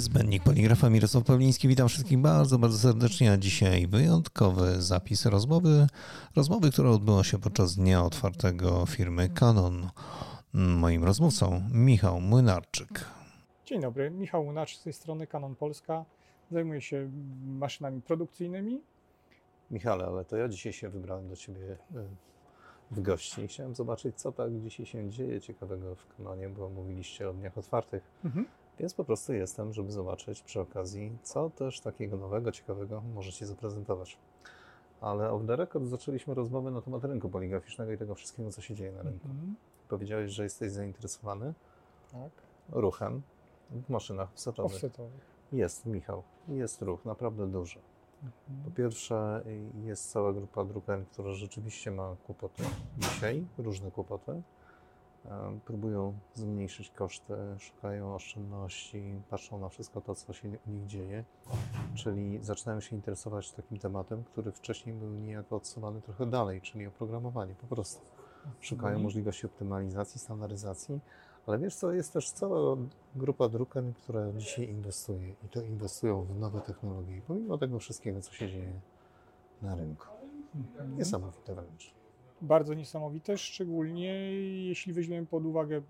Niezbędnik Poligrafa Mirosław Pawliński. Witam wszystkich bardzo, bardzo serdecznie. A dzisiaj wyjątkowy zapis rozmowy, rozmowy, która odbyła się podczas dnia otwartego firmy Canon. Moim rozmówcą Michał Młynarczyk. Dzień dobry, Michał Młynarczyk z tej strony Canon Polska. Zajmuję się maszynami produkcyjnymi. Michale, ale to ja dzisiaj się wybrałem do Ciebie e, w gości. Chciałem zobaczyć, co tak dzisiaj się dzieje ciekawego w Canonie, bo mówiliście o dniach otwartych. Mhm. Więc po prostu jestem, żeby zobaczyć przy okazji, co też takiego nowego, ciekawego możecie zaprezentować. Ale off the record zaczęliśmy rozmowę na temat rynku poligraficznego i tego wszystkiego, co się dzieje na rynku. Mhm. Powiedziałeś, że jesteś zainteresowany tak. ruchem w maszynach offsetowych. offsetowych. Jest, Michał, jest ruch, naprawdę duży. Mhm. Po pierwsze, jest cała grupa drukarni, która rzeczywiście ma kłopoty dzisiaj, różne kłopoty. Próbują zmniejszyć koszty, szukają oszczędności, patrzą na wszystko to, co się u nich dzieje, czyli zaczynają się interesować takim tematem, który wcześniej był niejako odsuwany trochę dalej, czyli oprogramowanie po prostu. Szukają mhm. możliwości optymalizacji, standaryzacji, ale wiesz co, jest też cała grupa drukarni, która dzisiaj inwestuje i to inwestują w nowe technologie, pomimo tego wszystkiego, co się dzieje na rynku. Mhm. Niesamowite wręcz bardzo niesamowite, szczególnie jeśli weźmiemy pod uwagę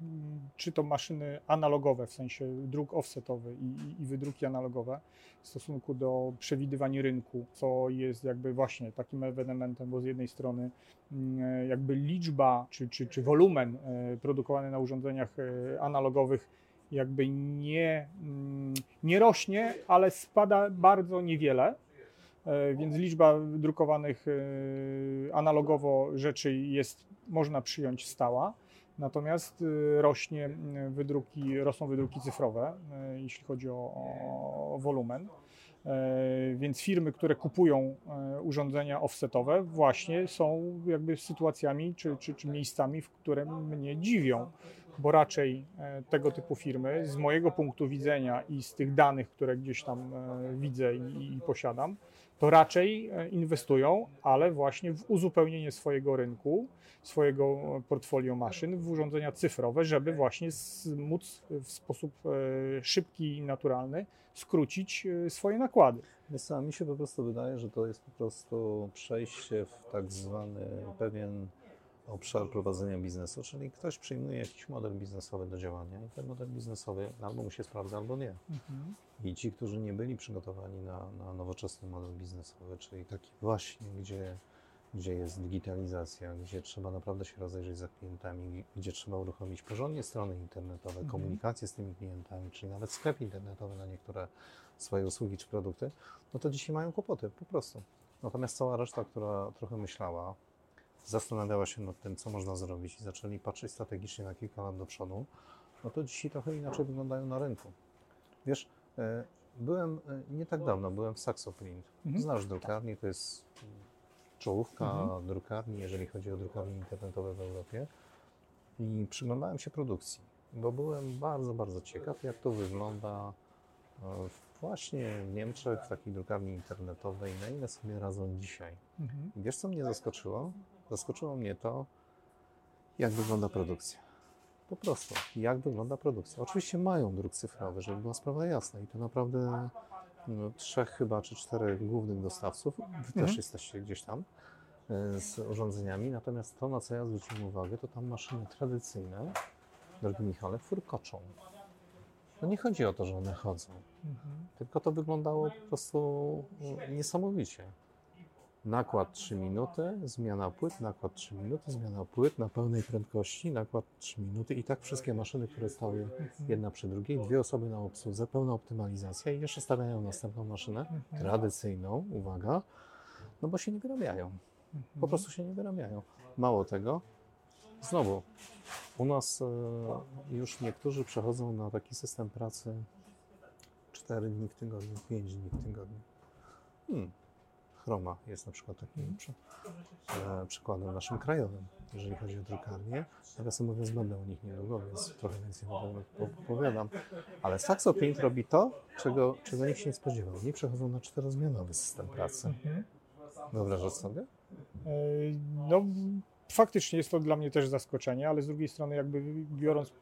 czy to maszyny analogowe, w sensie druk offsetowy i, i, wydruki analogowe w stosunku do przewidywania rynku, co jest jakby właśnie takim ewenementem, bo z jednej strony mm, jakby liczba czy, czy, czy wolumen e, produkowany na urządzeniach e, analogowych jakby nie, mm, nie rośnie, ale spada bardzo niewiele więc liczba drukowanych e, analogowo rzeczy jest, można przyjąć stała. Natomiast e, rośnie wydruki, rosną wydruki cyfrowe, jeśli chodzi o, o wolumen. Więc firmy, które kupują urządzenia offsetowe, właśnie są jakby sytuacjami czy, czy, czy miejscami, w które mnie dziwią, bo raczej tego typu firmy, z mojego punktu widzenia i z tych danych, które gdzieś tam widzę i, i posiadam, to raczej e, inwestują, ale właśnie w uzupełnienie swojego rynku, swojego portfolio maszyn w urządzenia cyfrowe, żeby właśnie móc w sposób e, szybki i naturalny skrócić e, swoje nakłady. Co, mi się po prostu wydaje, że to jest po prostu przejście w tak zwany pewien obszar prowadzenia biznesu, czyli ktoś przyjmuje jakiś model biznesowy do działania i ten model biznesowy albo mu się sprawdza, albo nie. Mhm. I ci, którzy nie byli przygotowani na, na nowoczesny model biznesowy, czyli taki właśnie, gdzie, gdzie jest digitalizacja, gdzie trzeba naprawdę się rozejrzeć za klientami, gdzie trzeba uruchomić porządnie strony internetowe, mhm. komunikację z tymi klientami, czyli nawet sklep internetowy na niektóre swoje usługi czy produkty, no to dzisiaj mają kłopoty, po prostu. Natomiast cała reszta, która trochę myślała, zastanawiała się nad tym, co można zrobić i zaczęli patrzeć strategicznie na kilka lat do przodu, no to dzisiaj trochę inaczej wyglądają na rynku. Wiesz, e, byłem e, nie tak dawno, byłem w Saxoprint. Mhm. Znasz drukarnię, to jest czołówka mhm. drukarni, jeżeli chodzi o drukarnie internetowe w Europie. I przyglądałem się produkcji, bo byłem bardzo, bardzo ciekaw, jak to wygląda e, właśnie w Niemczech, w takiej drukarni internetowej, na ile sobie radzą dzisiaj. Mhm. Wiesz, co mnie zaskoczyło? Zaskoczyło mnie to, jak wygląda produkcja. Po prostu, jak wygląda produkcja. Oczywiście mają druk cyfrowy, żeby była sprawa jasna i to naprawdę no, trzech chyba, czy czterech głównych dostawców, wy mhm. też jesteście gdzieś tam e, z urządzeniami, natomiast to, na co ja zwróciłem uwagę, to tam maszyny tradycyjne, drogi Michale, furkoczą. No nie chodzi o to, że one chodzą, mhm. tylko to wyglądało po prostu niesamowicie. Nakład 3 minuty, zmiana płyt, nakład 3 minuty, zmiana płyt na pełnej prędkości, nakład 3 minuty i tak wszystkie maszyny, które stały jedna przy drugiej, dwie osoby na obsłudze, pełna optymalizacja i jeszcze stawiają następną maszynę, tradycyjną, uwaga, no bo się nie wyrabiają. Po prostu się nie wyrabiają. Mało tego, znowu, u nas e, już niektórzy przechodzą na taki system pracy 4 dni w tygodniu, 5 dni w tygodniu. Hmm Chroma jest na przykład takim przy, e, przykładem naszym krajowym, jeżeli chodzi o drukarnię. Nawiasem mówiąc, będę o nich niedługo, więc trochę więcej opowiadam. Ale Saxoprint robi to, czego, czego nikt się nie spodziewał. Oni przechodzą na czterozmianowy system pracy. Mhm. Wyobrażasz sobie? E, no, faktycznie jest to dla mnie też zaskoczenie, ale z drugiej strony jakby biorąc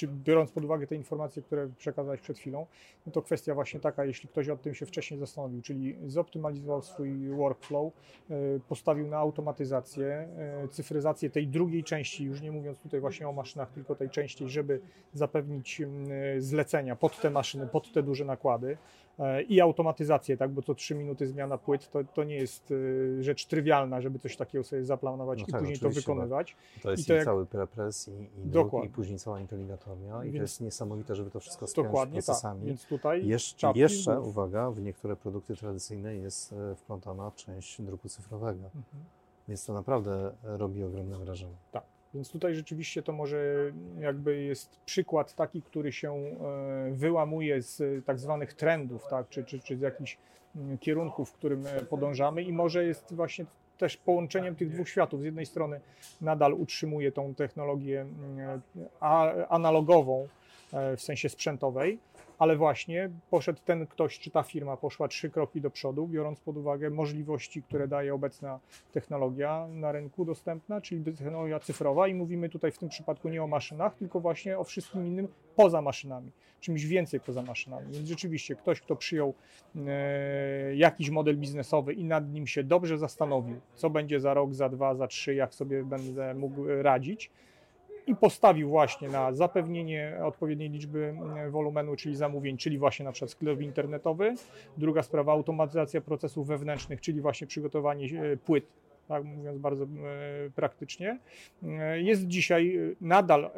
czy biorąc pod uwagę te informacje, które przekazałeś przed chwilą, no to kwestia właśnie taka, jeśli ktoś o tym się wcześniej zastanowił, czyli zoptymalizował swój workflow, e, postawił na automatyzację, e, cyfryzację tej drugiej części, już nie mówiąc tutaj właśnie o maszynach, tylko tej części, żeby zapewnić zlecenia pod te maszyny, pod te duże nakłady, E, i automatyzację, tak, bo co 3 minuty zmiana płyt to, to nie jest e, rzecz trywialna, żeby coś takiego sobie zaplanować no i tak, później to wykonywać. To jest I, to jak... cały prepres i, i, druk, i później cała inteligatoria i to jest niesamowite, żeby to wszystko spiąć dokładnie procesami. Tak. Więc tutaj jeszcze, jeszcze uwaga, w niektóre produkty tradycyjne jest e, wplątana część druku cyfrowego. Mhm. Więc to naprawdę robi ogromne wrażenie. Tak. Więc tutaj rzeczywiście to może jakby jest przykład taki, który się e, wyłamuje z tak zwanych trendów, tak, czy, czy, czy z jakichś mm, kierunków, w którym e, podążamy i może jest właśnie też połączeniem tych dwóch światów. Z jednej strony nadal utrzymuje tą technologię mm, analogową e, w sensie sprzętowej, ale właśnie poszedł ten ktoś, czy ta firma poszła trzy kroki do przodu, biorąc pod uwagę możliwości, które daje obecna technologia na rynku dostępna, czyli technologia cyfrowa i mówimy tutaj w tym przypadku nie o maszynach, tylko właśnie o wszystkim innym poza maszynami, czymś więcej poza maszynami. Więc rzeczywiście ktoś, kto przyjął e, jakiś model biznesowy i nad nim się dobrze zastanowił, co będzie za rok, za dwa, za trzy, jak sobie będę mógł radzić, i postawił właśnie na zapewnienie odpowiedniej liczby mm, wolumenu, czyli zamówień, czyli właśnie na przykład sklep internetowy. Druga sprawa automatyzacja procesów wewnętrznych, czyli właśnie przygotowanie e, płyt tak mówiąc bardzo e, praktycznie, e, jest dzisiaj nadal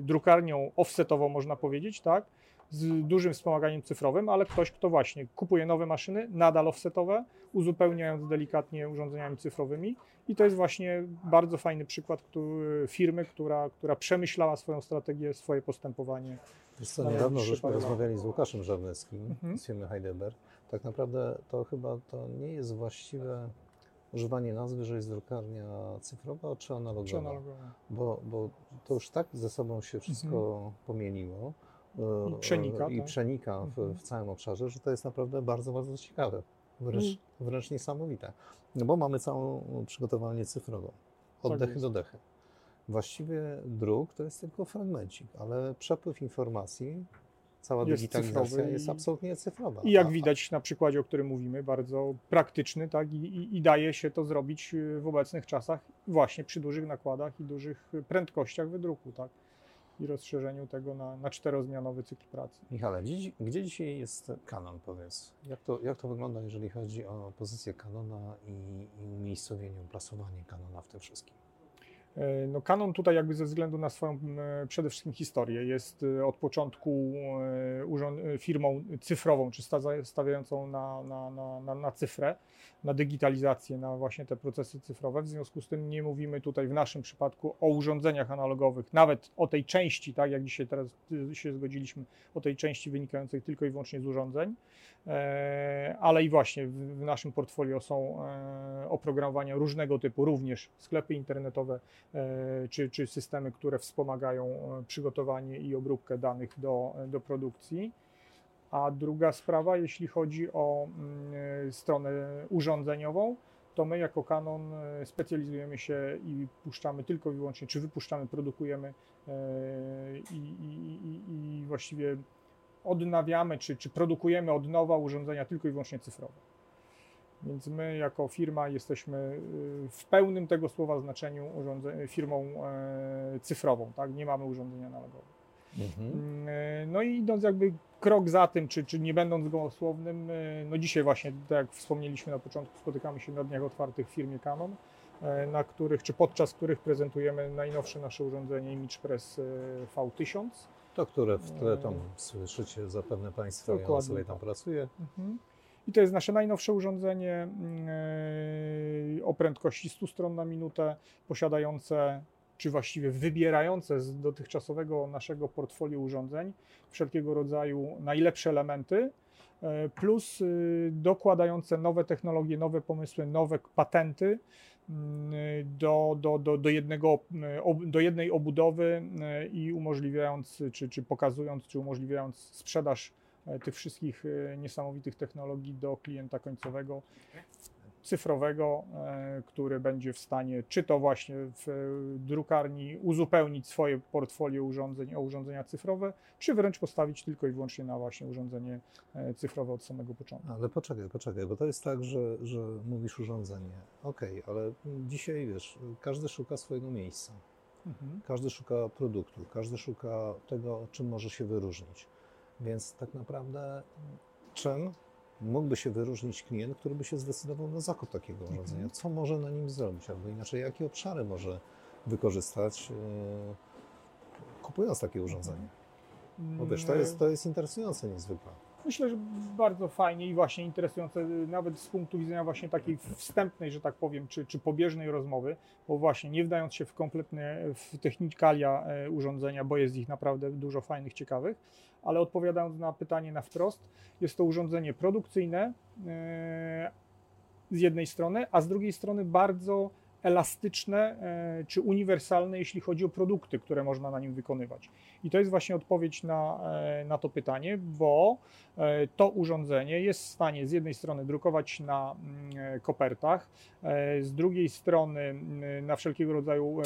drukarnią offsetową, można powiedzieć, tak, z dużym wspomaganiem cyfrowym, ale ktoś, kto właśnie kupuje nowe maszyny, nadal offsetowe, uzupełniając delikatnie urządzeniami cyfrowymi. I to jest właśnie bardzo fajny przykład który, firmy, która, która przemyślała swoją strategię, swoje postępowanie. Wiesz co, niedawno żeśmy rozmawiali z Łukaszem Żarneckim mhm. z firmy Heidelberg. Tak naprawdę to chyba to nie jest właściwe używanie nazwy, że jest drukarnia cyfrowa czy analogowa. Czy analogowa. Bo, bo to już tak ze sobą się wszystko mhm. pomieniło i przenika, i tak? przenika w, mhm. w, całym obszarze, że to jest naprawdę bardzo, bardzo ciekawe. Wręcz, mm. wręcz niesamowite. No bo mamy całą przygotowalnię cyfrową. Od tak do dechy. Właściwie druk to jest tylko fragmencik, ale przepływ informacji, cała jest digitalizacja jest absolutnie cyfrowa. I jak widać na przykładzie, o którym mówimy, bardzo praktyczny, tak? I, i, I, daje się to zrobić w obecnych czasach właśnie przy dużych nakładach i dużych prędkościach wydruku, tak? I rozszerzeniu tego na, na czterozmianowy cykl pracy. Michale, gdzie, gdzie dzisiaj jest Canon, powiedz? Jak to, jak to wygląda, jeżeli chodzi o pozycję Canona i, i umiejscowienie, plasowanie Canona w tym wszystkim? E, no Canon tutaj jakby ze względu na swoją przede wszystkim historię jest e, od początku e, firmą cyfrową, czy stawiającą na, na, na, na cyfrę, na digitalizację, na właśnie te procesy cyfrowe. W związku z tym nie mówimy tutaj w naszym przypadku o urządzeniach analogowych, nawet o tej części, tak jak dzisiaj teraz się zgodziliśmy, o tej części wynikającej tylko i wyłącznie z urządzeń, ale i właśnie w naszym portfolio są oprogramowania różnego typu, również sklepy internetowe, E, czy, czy systemy, które wspomagają e, przygotowanie i obróbkę danych do, do produkcji. A druga sprawa, jeśli chodzi o mm, e, stronę urządzeniową, to my jako Canon specjalizujemy się i puszczamy tylko i wyłącznie, czy wypuszczamy, produkujemy i, i, i, i właściwie odnawiamy, czy, czy produkujemy od nowa urządzenia tylko i wyłącznie cyfrowe. Więc my jako firma jesteśmy y, w pełnym tego słowa znaczeniu firmą e, cyfrową, tak? nie mamy urządzenia analogowe. Mhm. Mm, e, no i idąc jakby krok za tym, czy, czy nie będąc gołosłownym, e, no dzisiaj właśnie, tak jak wspomnieliśmy na początku, spotykamy się na dniach otwartych w firmie Canon, na których, czy podczas których prezentujemy najnowsze nasze urządzenie ImagePress V1000. To, które w tle tam słyszycie zapewne Państwo, ja sobie tam pracuję. Mhm. I to jest nasze najnowsze urządzenie yy, o prędkości 100 stron na minutę, posiadające, czy właściwie wybierające z dotychczasowego naszego portfolio urządzeń wszelkiego rodzaju najlepsze elementy, yy, plus yy, dokładające nowe technologie, nowe pomysły, nowe patenty do, do, do, do, jednego, do jednej obudowy i umożliwiając, czy, czy pokazując, czy umożliwiając sprzedaż E, tych wszystkich e, niesamowitych technologii do klienta końcowego. cyfrowego, e, który będzie w stanie, czy to właśnie w drukarni uzupełnić swoje portfolio urządzeń o urządzenia cyfrowe, czy wręcz postawić tylko i wyłącznie na właśnie urządzenie e, cyfrowe od samego początku. Ale poczekaj, poczekaj, bo to jest tak, że, że mówisz urządzenie. Okej, okay, ale dzisiaj wiesz, każdy szuka swojego miejsca. Mhm. Każdy szuka produktu, każdy szuka tego, czym może się wyróżnić. Więc tak naprawdę czym mógłby się wyróżnić klient, który by się zdecydował na zakup takiego urządzenia? Co może na nim zrobić? Albo inaczej, jakie obszary może wykorzystać, yy, kupując takie urządzenie? Bo wiesz, to jest, to jest interesujące niezwykle. Myślę, że bardzo fajnie i właśnie interesujące, nawet z punktu widzenia właśnie takiej wstępnej, że tak powiem, czy, czy pobieżnej rozmowy, bo właśnie nie wdając się w kompletnie w technikalia e, urządzenia, bo jest ich naprawdę dużo fajnych, ciekawych, ale odpowiadając na pytanie na wprost, jest to urządzenie produkcyjne e, z jednej strony, a z drugiej strony bardzo elastyczne e, czy uniwersalne, jeśli chodzi o produkty, które można na nim wykonywać. I to jest właśnie odpowiedź na, e, na to pytanie, bo e, to urządzenie jest w stanie z jednej strony drukować na mm, kopertach, z drugiej strony mm, na wszelkiego rodzaju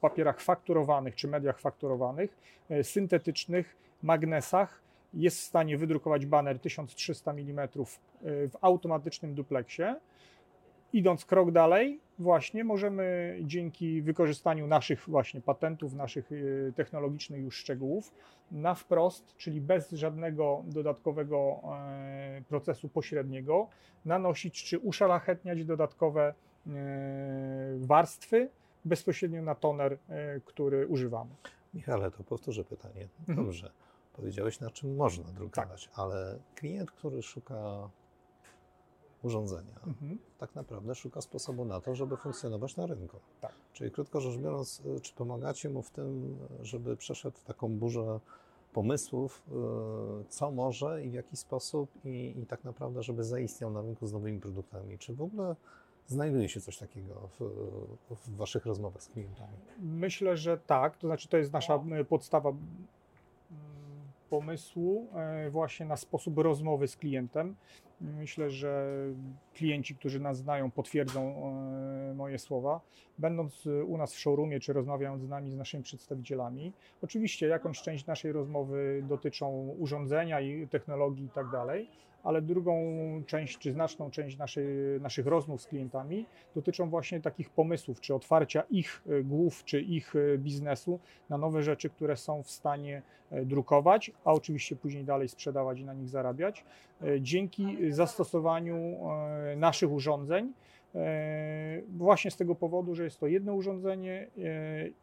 papierach fakturowanych czy mediach fakturowanych, syntetycznych, magnesach, jest w stanie wydrukować baner 1300 mm w automatycznym dupleksie. Idąc krok dalej, właśnie możemy dzięki wykorzystaniu naszych właśnie patentów, naszych y, technologicznych już szczegółów na wprost, czyli bez żadnego dodatkowego e, procesu pośredniego, nanosić czy uszalachetniać dodatkowe e, warstwy bezpośrednio na toner, e, który używamy. Michale, to powtórzę pytanie. Mhm. Dobrze, mhm. powiedziałeś na czym można drukować, tak. ale klient, który szuka urządzenia, mhm. tak naprawdę szuka sposobu na to, żeby funkcjonować na rynku. Tak. Czyli krótko rzecz biorąc, y, czy pomagacie mu w tym, żeby przeszedł taką burzę pomysłów, y, co może i w jaki sposób i, i tak naprawdę, żeby zaistniał na rynku z nowymi produktami. Czy w ogóle znajduje się coś takiego w, w, Waszych rozmowach z klientami? Myślę, że tak. To znaczy, to jest nasza y, podstawa pomysłu e, właśnie na sposób rozmowy z klientem. Myślę, że klienci, którzy nas znają, potwierdzą e, moje słowa. Będąc u nas w showroomie, czy rozmawiając z nami, z naszymi przedstawicielami, oczywiście jakąś część naszej rozmowy dotyczą urządzenia i technologii i tak dalej, ale drugą część, czy znaczną część naszych rozmów z klientami dotyczą właśnie takich pomysłów, czy otwarcia ich e, głów, czy ich e, biznesu na nowe rzeczy, które są w stanie e, drukować, a oczywiście później dalej sprzedawać i na nich zarabiać, dzięki zastosowaniu naszych urządzeń. Właśnie z tego powodu, że jest to jedno urządzenie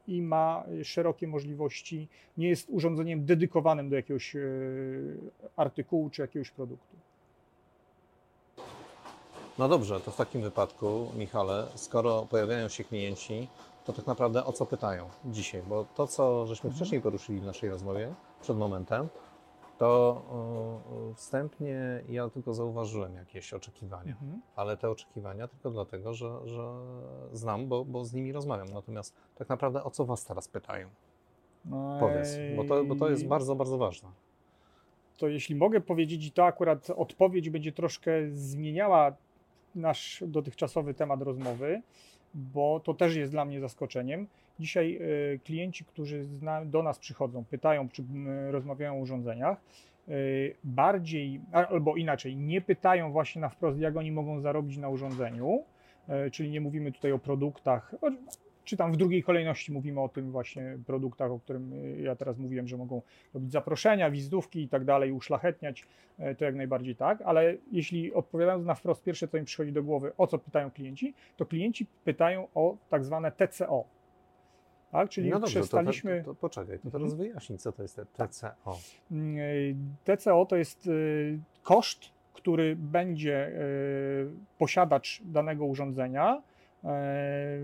i ma szerokie możliwości, nie jest urządzeniem dedykowanym do jakiegoś artykułu czy jakiegoś produktu. No dobrze, to w takim wypadku, Michale, skoro pojawiają się klienci, to tak naprawdę o co pytają dzisiaj? Bo to, co żeśmy mhm. wcześniej poruszyli w naszej rozmowie, przed momentem, to wstępnie ja tylko zauważyłem jakieś oczekiwania, mhm. ale te oczekiwania tylko dlatego, że, że znam, bo, bo z nimi rozmawiam. Natomiast tak naprawdę o co Was teraz pytają? No Powiedz, bo to, bo to jest bardzo, bardzo ważne. To jeśli mogę powiedzieć, i to akurat odpowiedź będzie troszkę zmieniała nasz dotychczasowy temat rozmowy, bo to też jest dla mnie zaskoczeniem. Dzisiaj e, klienci, którzy do nas przychodzą, pytają, czy rozmawiają o urządzeniach, e, bardziej, albo inaczej, nie pytają właśnie na wprost, jak oni mogą zarobić na urządzeniu, e, czyli nie mówimy tutaj o produktach, czy tam w drugiej kolejności mówimy o tym właśnie produktach, o którym y, ja teraz mówiłem, że mogą robić zaproszenia, wizytówki i tak dalej, uszlachetniać, e, to jak najbardziej tak, ale jeśli odpowiadając na wprost, pierwsze co im przychodzi do głowy, o co pytają klienci, to klienci pytają o tak zwane TCO. Tak? Czyli no dobrze, przestaliśmy... To, to, to, poczekaj, to teraz mhm. wyjaśnij, co to jest TCO. Mm, e, TCO to jest e, koszt, który będzie posiadacz danego urządzenia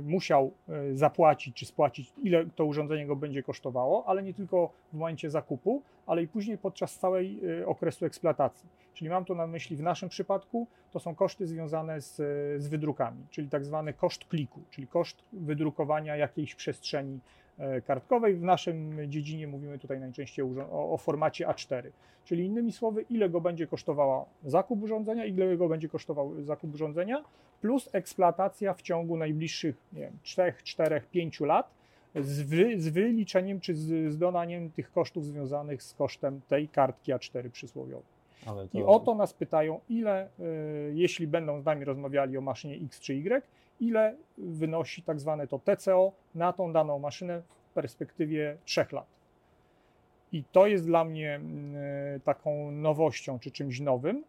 musiał e, zapłacić czy spłacić, ile to urządzenie go będzie kosztowało, ale nie tylko w momencie zakupu, ale i później podczas całej e, okresu eksploatacji. Czyli mam tu na myśli w naszym przypadku to są koszty związane z, z wydrukami, czyli tak zwany koszt kliku, czyli koszt wydrukowania jakiejś przestrzeni e, kartkowej. W naszym dziedzinie mówimy tutaj najczęściej o, o, formacie A4, czyli innymi słowy, ile go będzie kosztowała zakup urządzenia, ile go będzie kosztował zakup urządzenia, plus eksploatacja w ciągu najbliższych nie wiem, 3, 4, 5 lat z, wy, z wyliczeniem czy z, z donaniem tych kosztów związanych z kosztem tej kartki A4 przysłowiowej. To... I o to nas pytają, ile, y, jeśli będą z nami rozmawiali o maszynie X czy Y, ile wynosi tak zwane to TCO na tą daną maszynę w perspektywie 3 lat. I to jest dla mnie y, taką nowością czy czymś nowym,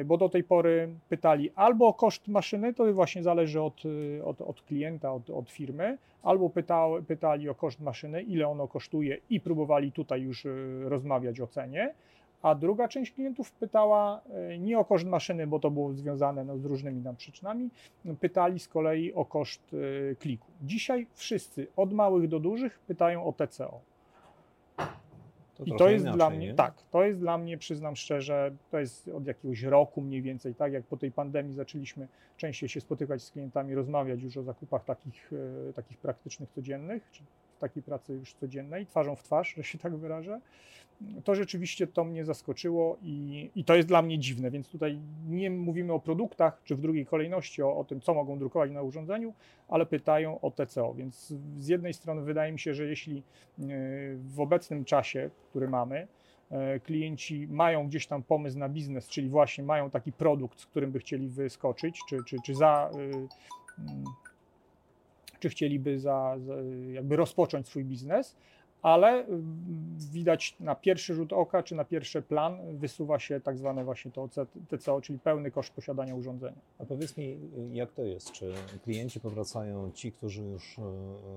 y, bo do tej pory pytali albo o koszt maszyny, to właśnie zależy od, od, od klienta, od, od firmy, albo pytał, pytali o koszt maszyny, ile ono kosztuje i próbowali tutaj już rozmawiać o cenie, a druga część klientów pytała e, nie o koszt maszyny, bo to było związane no, z różnymi nam przyczynami, pytali z kolei o koszt e, kliku. Dzisiaj wszyscy, od małych do dużych, pytają o TCO. To I to jest inaczej, dla mnie, nie? tak, to jest dla mnie, przyznam szczerze, to jest od jakiegoś roku mniej więcej, tak jak po tej pandemii zaczęliśmy częściej się spotykać z klientami, rozmawiać już o zakupach takich, e, takich praktycznych, codziennych, czy takiej pracy już codziennej, twarzą w twarz, że się tak wyrażę, to rzeczywiście to mnie zaskoczyło i, i to jest dla mnie dziwne, więc tutaj nie mówimy o produktach, czy w drugiej kolejności o, o tym, co mogą drukować na urządzeniu, ale pytają o TCO, więc z jednej strony wydaje mi się, że jeśli e, w obecnym czasie, który mamy, e, klienci mają gdzieś tam pomysł na biznes, czyli właśnie mają taki produkt, z którym by chcieli wyskoczyć, czy, czy, czy za, e, czy chcieliby za, za, jakby rozpocząć swój biznes, ale mm, widać na pierwszy rzut oka, czy na pierwszy plan wysuwa się tak zwane właśnie to TCO, czyli pełny koszt posiadania urządzenia. A powiedz mi, jak to jest? Czy klienci powracają ci, którzy już e,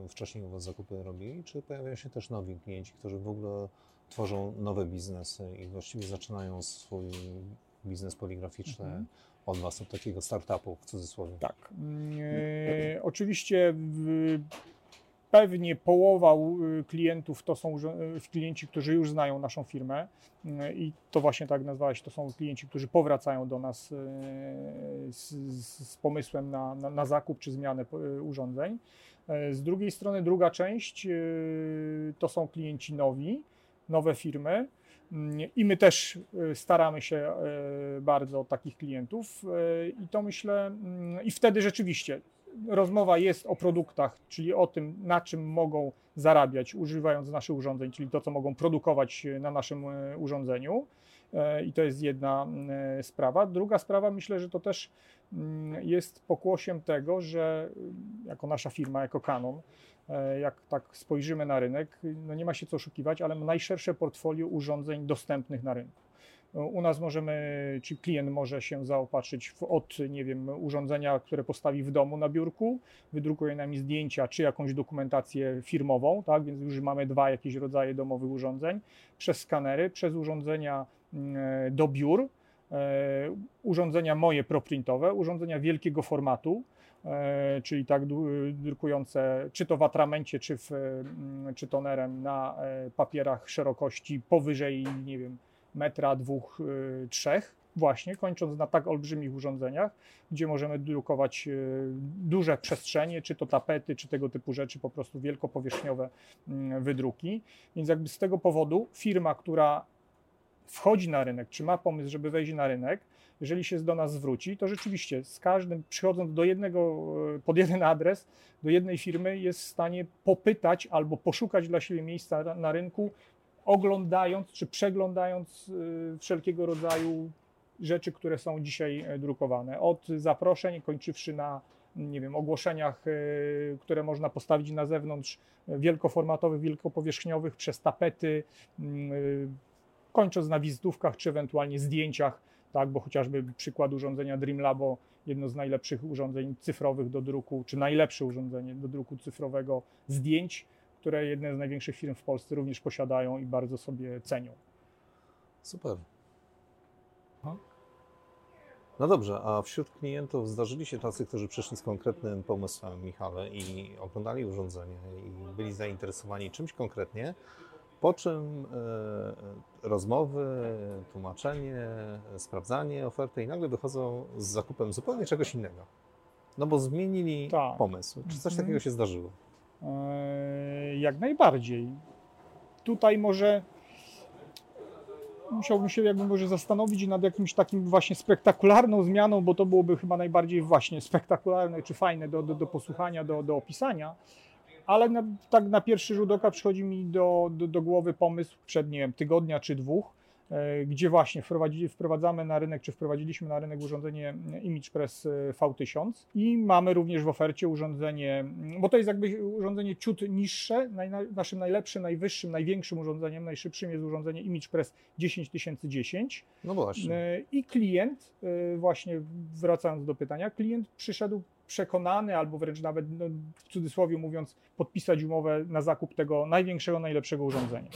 wcześniej u Was zakupy robili, czy pojawiają się też nowi klienci, którzy w ogóle tworzą nowe biznesy i właściwie zaczynają swój biznes poligraficzny mhm od Was, od takiego startupu w cudzysłowie. Tak. E, oczywiście w, pewnie połowa klientów to są klienci, którzy już znają naszą firmę e, i to właśnie tak nazwałeś, to są klienci, którzy powracają do nas z, z pomysłem na, na, na, zakup czy zmianę urządzeń. Z drugiej strony druga część to są klienci nowi, nowe firmy, i my też staramy się bardzo o takich klientów i to myślę, mm, i wtedy rzeczywiście rozmowa jest o produktach, czyli o tym, na czym mogą zarabiać używając naszych urządzeń, czyli to, co mogą produkować na naszym urządzeniu. I to jest jedna sprawa. Druga sprawa, myślę, że to też jest pokłosiem tego, że jako nasza firma, jako Canon, E, jak tak spojrzymy na rynek, no nie ma się co oszukiwać, ale najszersze portfolio urządzeń dostępnych na rynku. E, u nas możemy, czy klient może się zaopatrzyć w, od, nie wiem, urządzenia, które postawi w domu na biurku, wydrukuje nam zdjęcia, czy jakąś dokumentację firmową, tak, więc już mamy dwa jakieś rodzaje domowych urządzeń, przez skanery, przez urządzenia mm, e, do biur, urządzenia moje proprintowe, urządzenia wielkiego formatu, E, czyli tak drukujące czy to w atramencie, czy, w, mm, czy tonerem na e, papierach szerokości powyżej, nie wiem, metra, dwóch, e, trzech, właśnie kończąc na tak olbrzymich urządzeniach, gdzie możemy drukować duże przestrzenie, czy to tapety, czy tego typu rzeczy, po prostu wielkopowierzchniowe mm, wydruki. Więc jakby z tego powodu firma, która wchodzi na rynek, czy ma pomysł, żeby wejść na rynek, jeżeli się do nas zwróci, to rzeczywiście z każdym, przychodząc do jednego, e, pod jeden adres, do jednej firmy, jest w stanie popytać albo poszukać dla siebie miejsca na rynku, oglądając czy przeglądając e, wszelkiego rodzaju rzeczy, które są dzisiaj e, drukowane. Od zaproszeń, kończywszy na nie wiem, ogłoszeniach, które można postawić na zewnątrz, wielkoformatowych, wielkopowierzchniowych, przez tapety, kończąc na wizytówkach czy ewentualnie zdjęciach tak, bo chociażby przykład urządzenia Dreamlabo, jedno z najlepszych urządzeń cyfrowych do druku, czy najlepsze urządzenie do druku cyfrowego zdjęć, które jedne z największych firm w Polsce również posiadają i bardzo sobie cenią. Super. No dobrze, a wśród klientów zdarzyli się tacy, którzy przyszli z konkretnym pomysłem, Michale, i oglądali urządzenie i byli zainteresowani czymś konkretnie, po czym e, rozmowy, tłumaczenie, sprawdzanie oferty i nagle wychodzą z zakupem zupełnie czegoś innego. No bo zmienili tak. pomysł. Czy coś mhm. takiego się zdarzyło? E, Jak najbardziej. Tutaj może musiałbym się jakby może zastanowić nad jakimś takim właśnie spektakularną zmianą, bo to byłoby chyba najbardziej właśnie spektakularne czy fajne do, do, do posłuchania, do, do opisania. Ale na, tak na pierwszy rzut oka przychodzi mi do, do, do głowy pomysł przed nie wiem, tygodnia czy dwóch, gdzie właśnie wprowadzamy na rynek, czy wprowadziliśmy na rynek urządzenie ImagePress e, V1000 i mamy również w ofercie urządzenie, bo to jest jakby urządzenie ciut niższe, naszym najlepszym, najwyższym, największym urządzeniem, najszybszym jest urządzenie ImagePress 10010. No właśnie. E, I klient, e, właśnie wracając do pytania, klient przyszedł przekonany, albo wręcz nawet no, w cudzysłowie mówiąc, podpisać umowę na zakup tego największego, najlepszego urządzenia.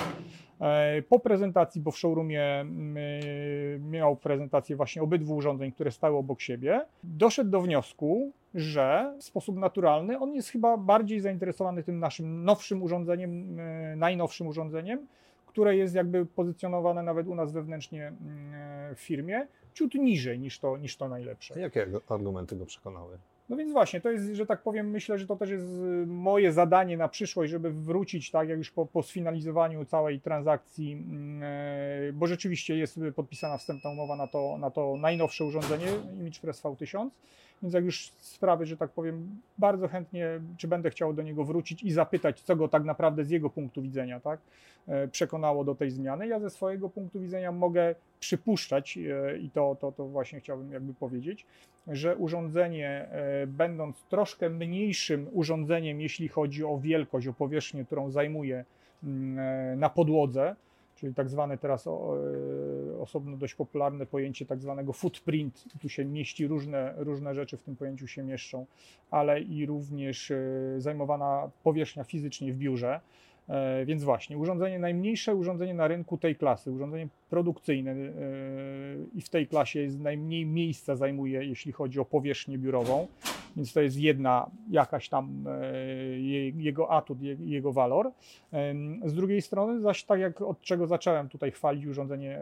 E, Po prezentacji, bo w showroomie mm, e, miał prezentację właśnie obydwu urządzeń, które stały obok siebie, doszedł do wniosku, że w sposób naturalny on jest chyba bardziej zainteresowany tym naszym nowszym urządzeniem, e, najnowszym urządzeniem, które jest jakby pozycjonowane nawet u nas wewnętrznie mm, w firmie, ciut niżej niż to, niż to najlepsze. A Jakie argumenty go przekonały? No więc właśnie, to jest, że tak powiem, myślę, że to też jest y, moje zadanie na przyszłość, żeby wrócić, tak jak już po, po sfinalizowaniu całej transakcji, mm, e, bo rzeczywiście jest podpisana wstępna umowa na to, na to najnowsze urządzenie ImagePress V1000, więc jak już sprawy, że tak powiem, bardzo chętnie, czy będę chciał do niego wrócić i zapytać, co go tak naprawdę z jego punktu widzenia, tak, e, przekonało do tej zmiany. Ja ze swojego punktu widzenia mogę przypuszczać e, i to, to, to właśnie chciałbym jakby powiedzieć, że urządzenie, e, będąc troszkę mniejszym urządzeniem, jeśli chodzi o wielkość, o powierzchnię, którą zajmuje mm, na podłodze, czyli tak zwane teraz osobno dość popularne pojęcie tak zwanego footprint. Tu się mieści różne, różne rzeczy w tym pojęciu się mieszczą, ale i również e, zajmowana powierzchnia fizycznie w biurze. E, Więc właśnie, urządzenie najmniejsze, urządzenie na rynku tej klasy, urządzenie produkcyjne e, i w tej klasie jest najmniej miejsca zajmuje, jeśli chodzi o powierzchnię biurową, więc to jest jedna jakaś tam e, je- jego atut, je- jego walor. Z drugiej strony, zaś tak jak od czego zacząłem tutaj chwalić urządzenie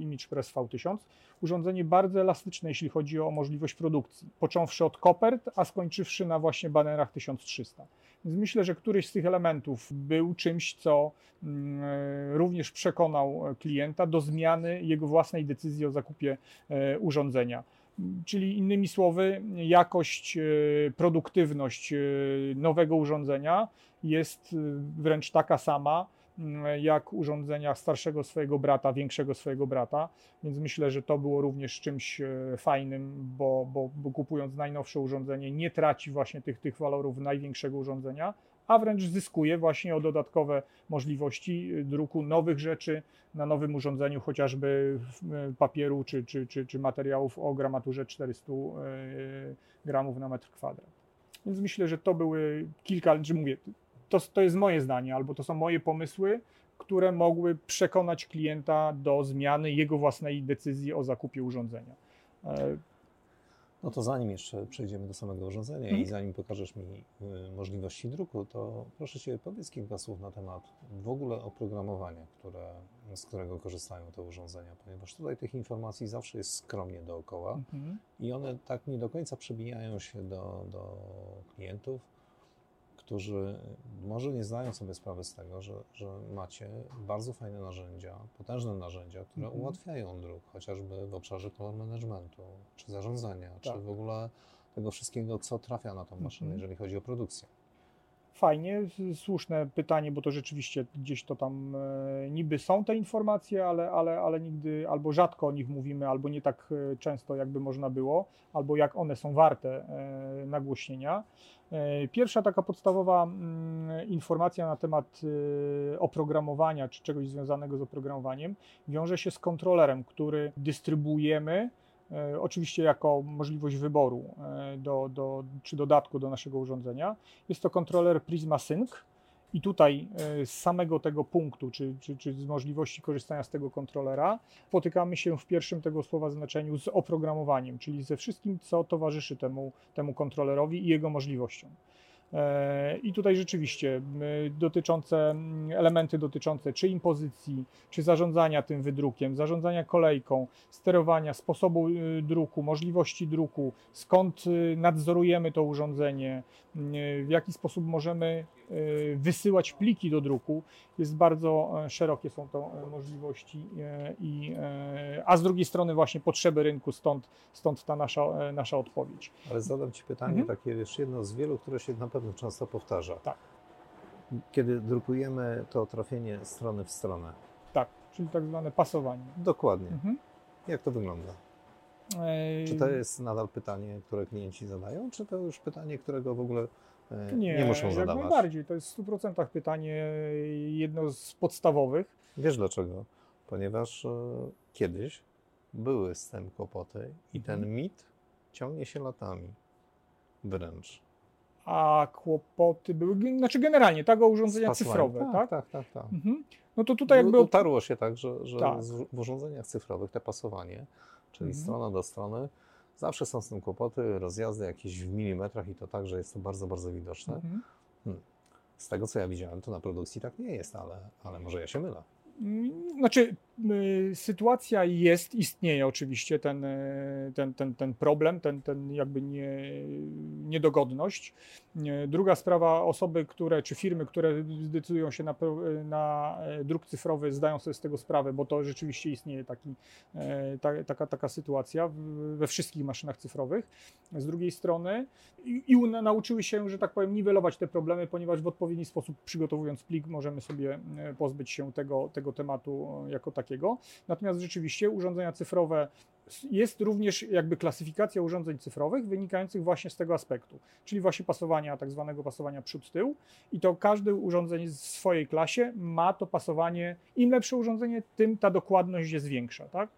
ImagePress V1000, urządzenie bardzo elastyczne, jeśli chodzi o możliwość produkcji, począwszy od kopert, a skończywszy na właśnie banerach 1300. Więc myślę, że któryś z tych elementów był czymś, co mm, e, również przekonał e, klienta do zmiany jego własnej decyzji o zakupie e, urządzenia. Czyli innymi słowy, jakość, produktywność nowego urządzenia jest wręcz taka sama jak urządzenia starszego swojego brata, większego swojego brata. Więc myślę, że to było również czymś e, fajnym, bo, bo, bo kupując najnowsze urządzenie nie traci właśnie tych, tych walorów największego urządzenia, a wręcz zyskuje właśnie o dodatkowe możliwości y, druku nowych rzeczy na nowym urządzeniu, chociażby y, papieru czy, czy, czy, czy materiałów o gramaturze 400 y, gramów na metr kwadrat. Więc myślę, że to były kilka, że mówię, to, to jest moje zdanie, albo to są moje pomysły, które mogły przekonać klienta do zmiany jego własnej decyzji o zakupie urządzenia. E, No to zanim jeszcze przejdziemy do samego urządzenia Mhm. i zanim pokażesz mi y, możliwości druku, to proszę Cię powiedz kilka słów na temat w ogóle oprogramowania, które, z którego korzystają te urządzenia, ponieważ tutaj tych informacji zawsze jest skromnie dookoła mhm. i one tak nie do końca przebijają się do, do klientów, którzy może nie zdają sobie sprawy z tego, że, że macie bardzo fajne narzędzia, potężne narzędzia, które Mhm. ułatwiają druk, chociażby w obszarze color managementu, czy zarządzania, czy Tak. w ogóle tego wszystkiego, co trafia na tą maszynę, Mhm. jeżeli chodzi o produkcję. Fajnie, słuszne pytanie, bo to rzeczywiście gdzieś to tam e, niby są te informacje, ale, ale, ale nigdy albo rzadko o nich mówimy, albo nie tak e, często, jakby można było, albo jak one są warte e, nagłośnienia. Pierwsza taka podstawowa mm, informacja na temat oprogramowania czy czegoś związanego z oprogramowaniem wiąże się z kontrolerem, który dystrybuujemy oczywiście jako możliwość wyboru e, do, do, czy dodatku do naszego urządzenia. Jest to kontroler Prisma Sync i tutaj e, z samego tego punktu, czy, czy, czy z możliwości korzystania z tego kontrolera, spotykamy się w pierwszym tego słowa znaczeniu z oprogramowaniem, czyli ze wszystkim, co towarzyszy temu, temu kontrolerowi i jego możliwościom. E, I tutaj rzeczywiście y, dotyczące mm, elementy dotyczące czy impozycji, czy zarządzania tym wydrukiem, zarządzania kolejką, sterowania, sposobu y, druku, możliwości druku, skąd nadzorujemy to urządzenie, w jaki sposób możemy wysyłać pliki do druku, jest bardzo e, szerokie są to e, możliwości, i, a z drugiej strony właśnie potrzeby rynku, stąd, stąd ta nasza, nasza odpowiedź. Ale zadam Ci pytanie mhm. takie, wiesz, jedno z wielu, które się na pewno często powtarza. Tak. Kiedy drukujemy to trafienie strony w stronę. Tak, czyli tak zwane pasowanie. Dokładnie. Mhm. Jak to wygląda? Czy to jest nadal pytanie, które klienci zadają, czy to już pytanie, którego w ogóle e, nie, nie muszą zadawać? Jak najbardziej. To jest w 100% pytanie jedno z podstawowych. Wiesz dlaczego? Ponieważ e, kiedyś były z tym kłopoty i ten mhm. mit ciągnie się latami wręcz a kłopoty były, znaczy generalnie, tak, o urządzenia cyfrowe, tak? Tak, tak, tak. tak. Mhm. No to tutaj jakby... Utarło się tak, że, że tak. w urządzeniach cyfrowych te pasowanie, czyli mhm. strona do strony, zawsze są z tym kłopoty, rozjazdy jakieś w milimetrach i to tak, że jest to bardzo, bardzo widoczne. Mhm. Hmm. Z tego, co ja widziałem, to na produkcji tak nie jest, ale, ale może ja się mylę. Znaczy, y, sytuacja jest, istnieje oczywiście ten, y, ten, ten, ten problem, ten, ten jakby nie, niedogodność. Y, druga sprawa, osoby, które, czy firmy, które zdecydują się na, na druk cyfrowy, zdają sobie z tego sprawę, bo to rzeczywiście istnieje taki, ta, taka, taka sytuacja we wszystkich maszynach cyfrowych. Z drugiej strony i, i nauczyły się, że tak powiem, niwelować te problemy, ponieważ w odpowiedni sposób przygotowując plik możemy sobie pozbyć się tego, tego tematu jako takiego. Natomiast rzeczywiście urządzenia cyfrowe jest również jakby klasyfikacja urządzeń cyfrowych wynikających właśnie z tego aspektu, czyli właśnie pasowania, tak zwanego pasowania przód-tył i to każde urządzenie w swojej klasie ma to pasowanie, im lepsze urządzenie, tym ta dokładność jest większa, tak?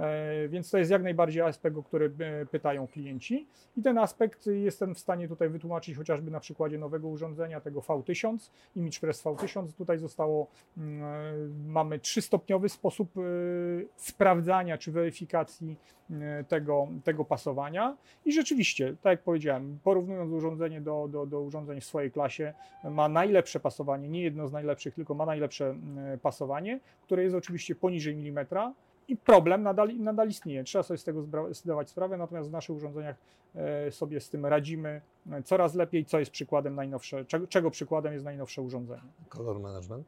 E, więc to jest jak najbardziej aspekt, o który e, pytają klienci. I ten aspekt jestem w stanie tutaj wytłumaczyć chociażby na przykładzie nowego urządzenia, tego V1000, ImagePress V1000. Tutaj zostało, mm, e, mamy trzystopniowy sposób sprawdzania czy weryfikacji tego, tego pasowania. I rzeczywiście, tak jak powiedziałem, porównując urządzenie do, do, do urządzeń w swojej klasie, ma najlepsze pasowanie, nie jedno z najlepszych, tylko ma najlepsze pasowanie, które jest oczywiście poniżej milimetra, i problem nadal, nadal istnieje. Trzeba sobie z tego zdawać sprawę, natomiast w naszych urządzeniach e, sobie z tym radzimy e, coraz lepiej, co jest przykładem najnowsze, czego, czego przykładem jest najnowsze urządzenie. Color management?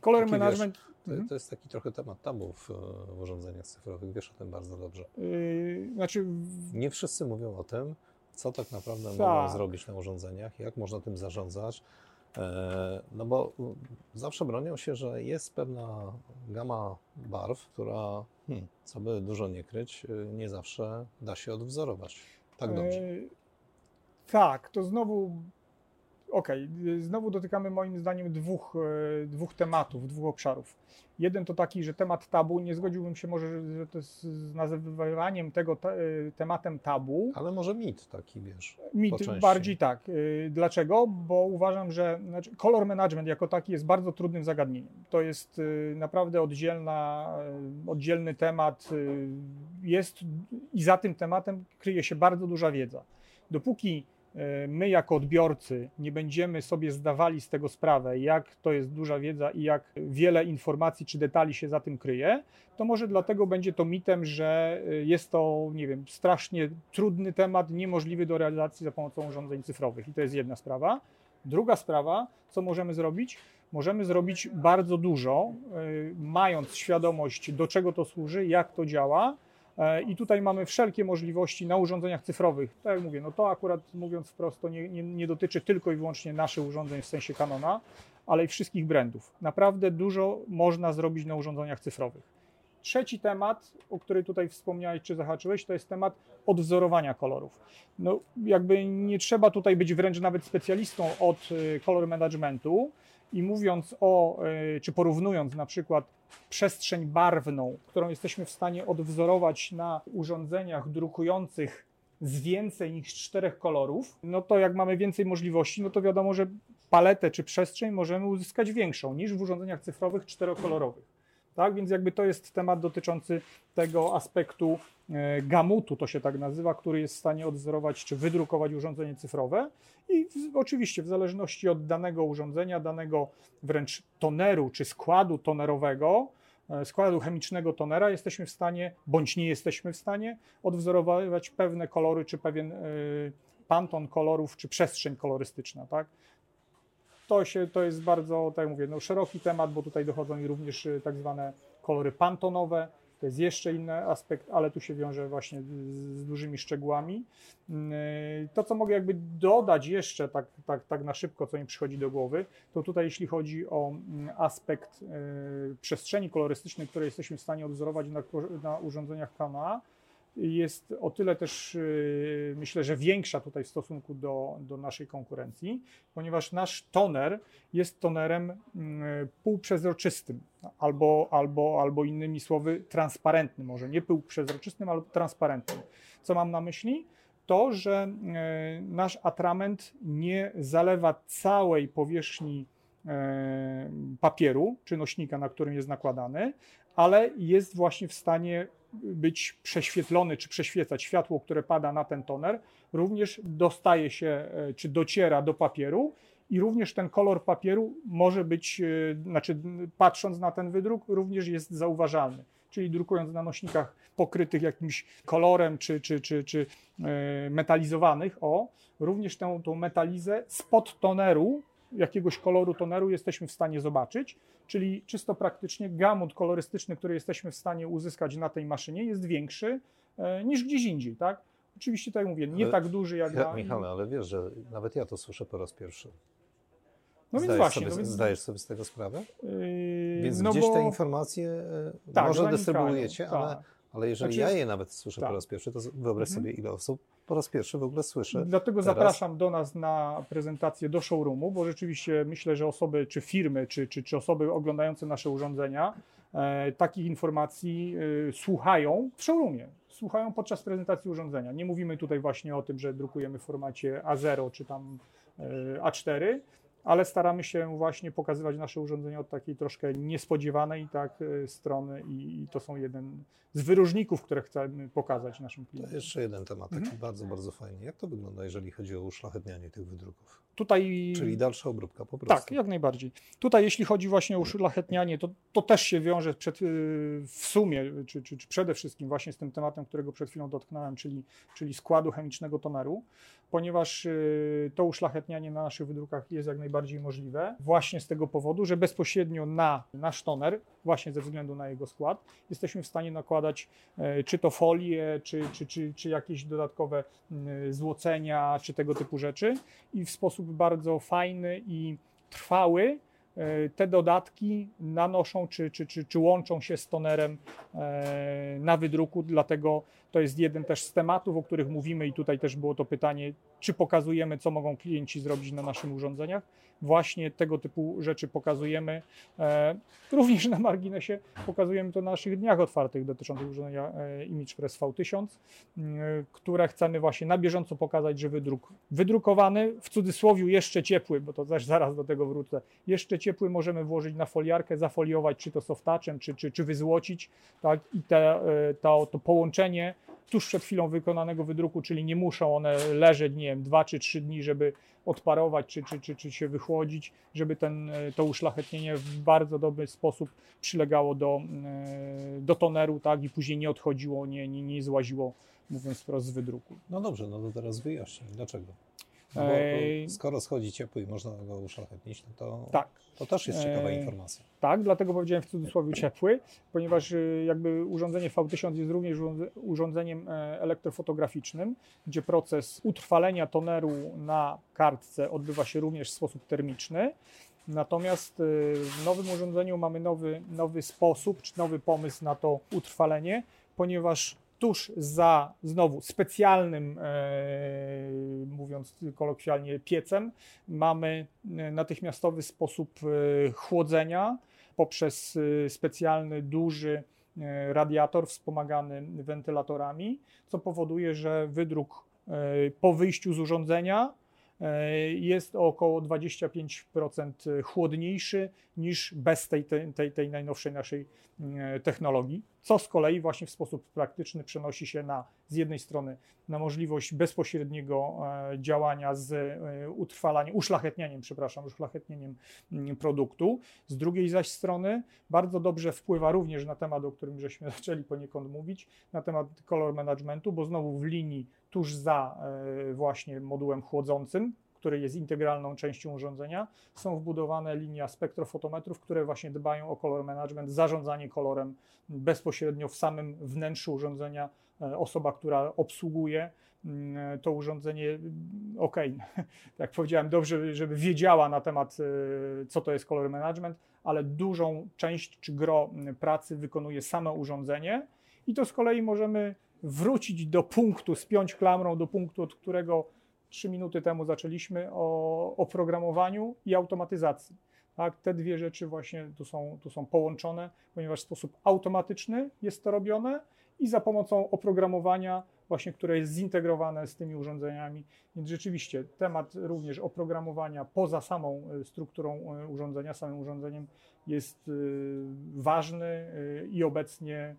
Color taki, management. Wiesz, to, mhm. to, jest taki trochę temat tabu w, w urządzeniach cyfrowych, wiesz o tym bardzo dobrze. Yy, znaczy... Nie wszyscy mówią o tym, co tak naprawdę tak. mogą zrobić na urządzeniach, jak można tym zarządzać. E, no bo zawsze bronią się, że jest pewna gama barw, która, hmm, co by dużo nie kryć, y, nie zawsze da się odwzorować tak dobrze. E, tak, to znowu Okej, okay. znowu dotykamy moim zdaniem dwóch, e, dwóch tematów, dwóch obszarów. Jeden to taki, że temat tabu, nie zgodziłbym się może że to z nazywaniem tego te, tematem tabu. Ale może mit taki, wiesz. Mit, bardziej tak. E, dlaczego? Bo uważam, że znaczy, color management jako taki jest bardzo trudnym zagadnieniem. To jest naprawdę oddzielna, oddzielny temat. Jest i za tym tematem kryje się bardzo duża wiedza. Dopóki my jako odbiorcy nie będziemy sobie zdawali z tego sprawę, jak to jest duża wiedza i jak wiele informacji czy detali się za tym kryje, to może dlatego będzie to mitem, że e, jest to, nie wiem, strasznie trudny temat, niemożliwy do realizacji za pomocą urządzeń cyfrowych. I to jest jedna sprawa. Druga sprawa, co możemy zrobić? Możemy zrobić bardzo dużo, e, mając świadomość, do czego to służy, jak to działa E, I tutaj mamy wszelkie możliwości na urządzeniach cyfrowych. Tak jak mówię, no to akurat mówiąc wprost, to nie, nie, nie dotyczy tylko i wyłącznie naszych urządzeń w sensie Canona, ale i wszystkich brandów. Naprawdę dużo można zrobić na urządzeniach cyfrowych. Trzeci temat, o który tutaj wspomniałeś czy zahaczyłeś, to jest temat odwzorowania kolorów. No, jakby nie trzeba tutaj być wręcz nawet specjalistą od kolor y, managementu, i mówiąc o, e, czy porównując na przykład przestrzeń barwną, którą jesteśmy w stanie odwzorować na urządzeniach drukujących z więcej niż czterech kolorów, no to jak mamy więcej możliwości, no to wiadomo, że paletę czy przestrzeń możemy uzyskać większą niż w urządzeniach cyfrowych czterokolorowych. Tak? Więc jakby to jest temat dotyczący tego aspektu e, gamutu, to się tak nazywa, który jest w stanie odwzorować czy wydrukować urządzenie cyfrowe. I w, oczywiście w zależności od danego urządzenia, danego wręcz toneru czy składu tonerowego, e, składu chemicznego tonera, jesteśmy w stanie, bądź nie jesteśmy w stanie, odwzorować pewne kolory czy pewien y, panton kolorów czy przestrzeń kolorystyczna. Tak? To, się, to jest bardzo, tak jak mówię, no, szeroki temat, bo tutaj dochodzą i również y, tak zwane kolory pantonowe. To jest jeszcze inny aspekt, ale tu się wiąże właśnie z, dużymi szczegółami. Y, to, co mogę jakby dodać jeszcze tak, tak, tak na szybko, co mi przychodzi do głowy, to tutaj jeśli chodzi o mm, aspekt y, przestrzeni kolorystycznej, które jesteśmy w stanie odwzorować na, na urządzeniach KMA, jest o tyle też y, myślę, że większa tutaj w stosunku do, do naszej konkurencji, ponieważ nasz toner jest tonerem mm, półprzezroczystym albo, albo, albo innymi słowy transparentnym, może nie półprzezroczystym, ale transparentnym. Co mam na myśli? To, że y, nasz atrament nie zalewa całej powierzchni y, papieru czy nośnika, na którym jest nakładany, ale jest właśnie w stanie być prześwietlony czy przeświecać światło, które pada na ten toner, również dostaje się e, czy dociera do papieru i również ten kolor papieru może być, e, znaczy patrząc na ten wydruk, również jest zauważalny. Czyli drukując na nośnikach pokrytych jakimś kolorem czy, czy, czy, czy e, metalizowanych, o, również tę, tą metalizę spod toneru jakiegoś koloru toneru jesteśmy w stanie zobaczyć, czyli czysto praktycznie gamut kolorystyczny, który jesteśmy w stanie uzyskać na tej maszynie jest większy e, niż gdzieś indziej, tak? Oczywiście, tak mówię, nie ale, tak duży jak ja, na... Michał, ale wiesz, że nawet ja to słyszę po raz pierwszy. No zdajesz więc właśnie. Sobie, no więc, zdajesz sobie z tego sprawę? Yy, Więc no gdzieś bo, te informacje e, tak, może dystrybuujecie, tak. ale, ale jeżeli Znaczy ja je nawet słyszę tak. po raz pierwszy, to wyobraź Mhm. sobie, ile osób po raz pierwszy w ogóle słyszy. Dlatego teraz. zapraszam do nas na prezentację do showroomu, bo rzeczywiście myślę, że osoby, czy firmy, czy, czy, czy osoby oglądające nasze urządzenia e, takich informacji e, słuchają w showroomie. Słuchają podczas prezentacji urządzenia. Nie mówimy tutaj właśnie o tym, że drukujemy w formacie A0 czy tam e, A4, ale staramy się właśnie pokazywać nasze urządzenia od takiej troszkę niespodziewanej tak, e, strony i, i to są jeden z wyróżników, które chcemy pokazać naszym To klientom. jeszcze jeden temat, taki Mhm. bardzo, bardzo fajny. Jak to wygląda, jeżeli chodzi o uszlachetnianie tych wydruków? Tutaj Czyli dalsza obróbka po prostu. Tak, jak najbardziej. Tutaj jeśli chodzi właśnie o uszlachetnianie, to, to też się wiąże przed, y, w sumie, czy, czy, czy przede wszystkim właśnie z tym tematem, którego przed chwilą dotknąłem, czyli, czyli składu chemicznego toneru, ponieważ y, to uszlachetnianie na naszych wydrukach jest jak najbardziej możliwe, właśnie z tego powodu, że bezpośrednio na nasz toner, właśnie ze względu na jego skład, jesteśmy w stanie nakładać e, czy to folie, czy, czy, czy, czy jakieś dodatkowe y, złocenia, czy tego typu rzeczy. I w sposób bardzo fajny i trwały te dodatki nanoszą czy, czy, czy, czy łączą się z tonerem e, na wydruku, dlatego to jest jeden też z tematów, o których mówimy i tutaj też było to pytanie, czy pokazujemy, co mogą klienci zrobić na naszych urządzeniach. Właśnie tego typu rzeczy pokazujemy. E, Również na marginesie pokazujemy to na naszych dniach otwartych dotyczących urządzenia e, ImagePress V1000, m, które chcemy właśnie na bieżąco pokazać, że wydruk wydrukowany, w cudzysłowie jeszcze ciepły, bo to też zaraz do tego wrócę, jeszcze ciepły możemy włożyć na foliarkę, zafoliować czy to softaczem, czy, czy, czy wyzłocić, tak, i te, e, to, to połączenie tuż przed chwilą wykonanego wydruku, czyli nie muszą one leżeć, nie wiem, dwa czy trzy dni, żeby odparować, czy, czy, czy, czy się wychłodzić, żeby ten, e, to uszlachetnienie w bardzo dobry sposób przylegało do, e, do toneru, tak, i później nie odchodziło, nie, nie, nie złaziło, mówiąc wprost, z wydruku. No dobrze, no to teraz wyjaśnij, dlaczego? Bo Ej. skoro schodzi ciepły i można go uszlachetnić, no to, Tak. to też jest ciekawa Ej. informacja. Tak, dlatego powiedziałem w cudzysłowie ciepły, ponieważ y, jakby urządzenie V1000 jest również urządze- urządzeniem e, elektrofotograficznym, gdzie proces utrwalenia toneru na kartce odbywa się również w sposób termiczny. Natomiast w nowym urządzeniu mamy nowy, nowy sposób, czy nowy pomysł na to utrwalenie, ponieważ tuż za znowu specjalnym, e, mówiąc kolokwialnie, piecem, mamy e, natychmiastowy sposób e, chłodzenia poprzez e, specjalny, duży radiator wspomagany wentylatorami, co powoduje, że wydruk po wyjściu z urządzenia jest o około 25% chłodniejszy niż bez tej, tej, tej najnowszej naszej technologii, co z kolei właśnie w sposób praktyczny przenosi się na z jednej strony na możliwość bezpośredniego e, działania z utrwalaniem, uszlachetnianiem, przepraszam, uszlachetnieniem mm, produktu, z drugiej zaś strony bardzo dobrze wpływa również na temat, o którym żeśmy zaczęli poniekąd mówić, na temat color managementu, bo znowu w linii tuż za e, właśnie modułem chłodzącym, który jest integralną częścią urządzenia, są wbudowane linia spektrofotometrów, które właśnie dbają o color management, zarządzanie kolorem bezpośrednio w samym wnętrzu urządzenia. E, osoba, która obsługuje mm, to urządzenie, mm, ok, jak powiedziałem, dobrze, żeby wiedziała na temat, e, co to jest color management, ale dużą część czy gro mm, pracy wykonuje samo urządzenie i to z kolei możemy wrócić do punktu, spiąć klamrą do punktu, od którego trzy minuty temu zaczęliśmy o oprogramowaniu i automatyzacji. Tak, te dwie rzeczy właśnie tu są, tu są połączone, ponieważ w sposób automatyczny jest to robione i za pomocą oprogramowania, właśnie które jest zintegrowane z tymi urządzeniami. Więc rzeczywiście temat również oprogramowania poza samą e, strukturą e, urządzenia, samym urządzeniem jest e, ważny i obecnie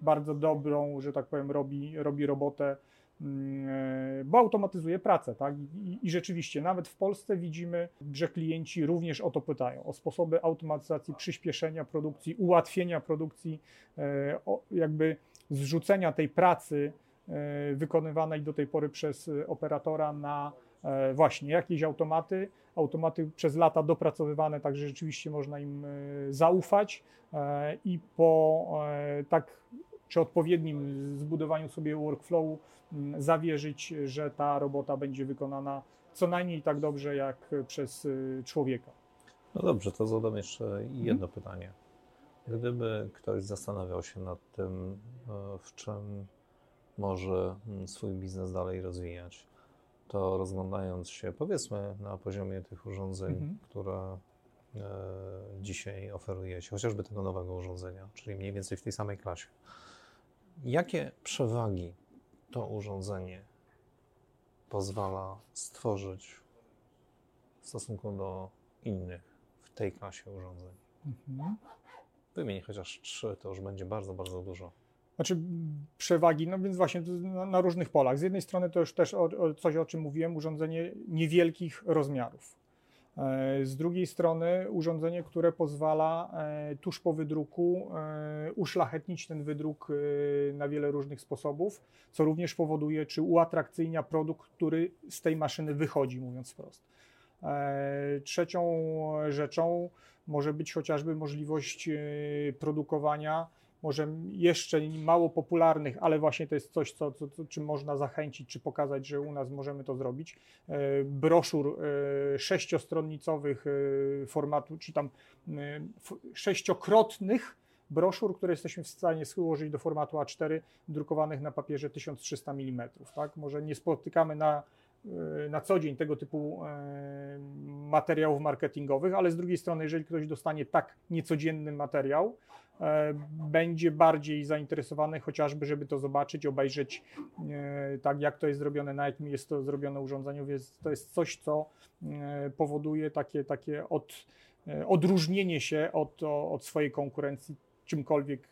bardzo dobrą, że tak powiem, robi, robi robotę, bo automatyzuje pracę. Tak? I, I, rzeczywiście, nawet w Polsce widzimy, że klienci również o to pytają, o sposoby automatyzacji, przyspieszenia produkcji, ułatwienia produkcji, e, jakby zrzucenia tej pracy e, wykonywanej do tej pory przez operatora na właśnie jakieś automaty, automaty przez lata dopracowywane, tak że rzeczywiście można im zaufać i po tak przy odpowiednim zbudowaniu sobie workflowu mm, zawierzyć, że ta robota będzie wykonana co najmniej tak dobrze jak przez y, człowieka. No dobrze, to zadam jeszcze jedno mhm. pytanie. Gdyby ktoś zastanawiał się nad tym, e, w czym może mm, swój biznes dalej rozwijać, to rozglądając się, powiedzmy, na poziomie tych urządzeń, mhm. które e, dzisiaj oferujecie, chociażby tego nowego urządzenia, czyli mniej więcej w tej samej klasie, Jakie przewagi to urządzenie pozwala stworzyć w stosunku do innych w tej klasie urządzeń? Mhm. Wymień chociaż trzy, to już będzie bardzo, bardzo dużo. Znaczy przewagi, no więc właśnie na, na różnych polach. Z jednej strony to już też o, o coś, o czym mówiłem, urządzenie niewielkich rozmiarów. E, z drugiej strony urządzenie, które pozwala e, tuż po wydruku e, uszlachetnić ten wydruk na wiele różnych sposobów, co również powoduje, czy uatrakcyjnia produkt, który z tej maszyny wychodzi, mówiąc wprost. Trzecią rzeczą może być chociażby możliwość produkowania może jeszcze mało popularnych, ale właśnie to jest coś, co, co, co, czym można zachęcić, czy pokazać, że u nas możemy to zrobić. E, broszur e, sześciostronnicowych e, formatu, czy tam sześciokrotnych broszur, które jesteśmy w stanie złożyć do formatu A4, drukowanych na papierze 1300 mm. Tak? Może nie spotykamy na na co dzień tego typu materiałów marketingowych, ale z drugiej strony, jeżeli ktoś dostanie tak niecodzienny materiał, będzie bardziej zainteresowany chociażby, żeby to zobaczyć, obejrzeć, e, tak jak to jest zrobione, na jakim jest to zrobione urządzeniu, więc to jest coś, co e, powoduje takie, takie od, odróżnienie się od, od swojej konkurencji czymkolwiek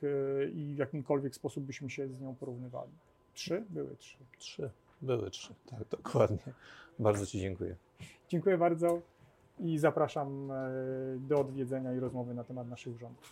i w jakimkolwiek sposób byśmy się z nią porównywali. Trzy? Były trzy. Trzy. Były trzy, tak, dokładnie. Bardzo Ci dziękuję. Dziękuję bardzo i zapraszam do odwiedzenia i rozmowy na temat naszych urządzeń.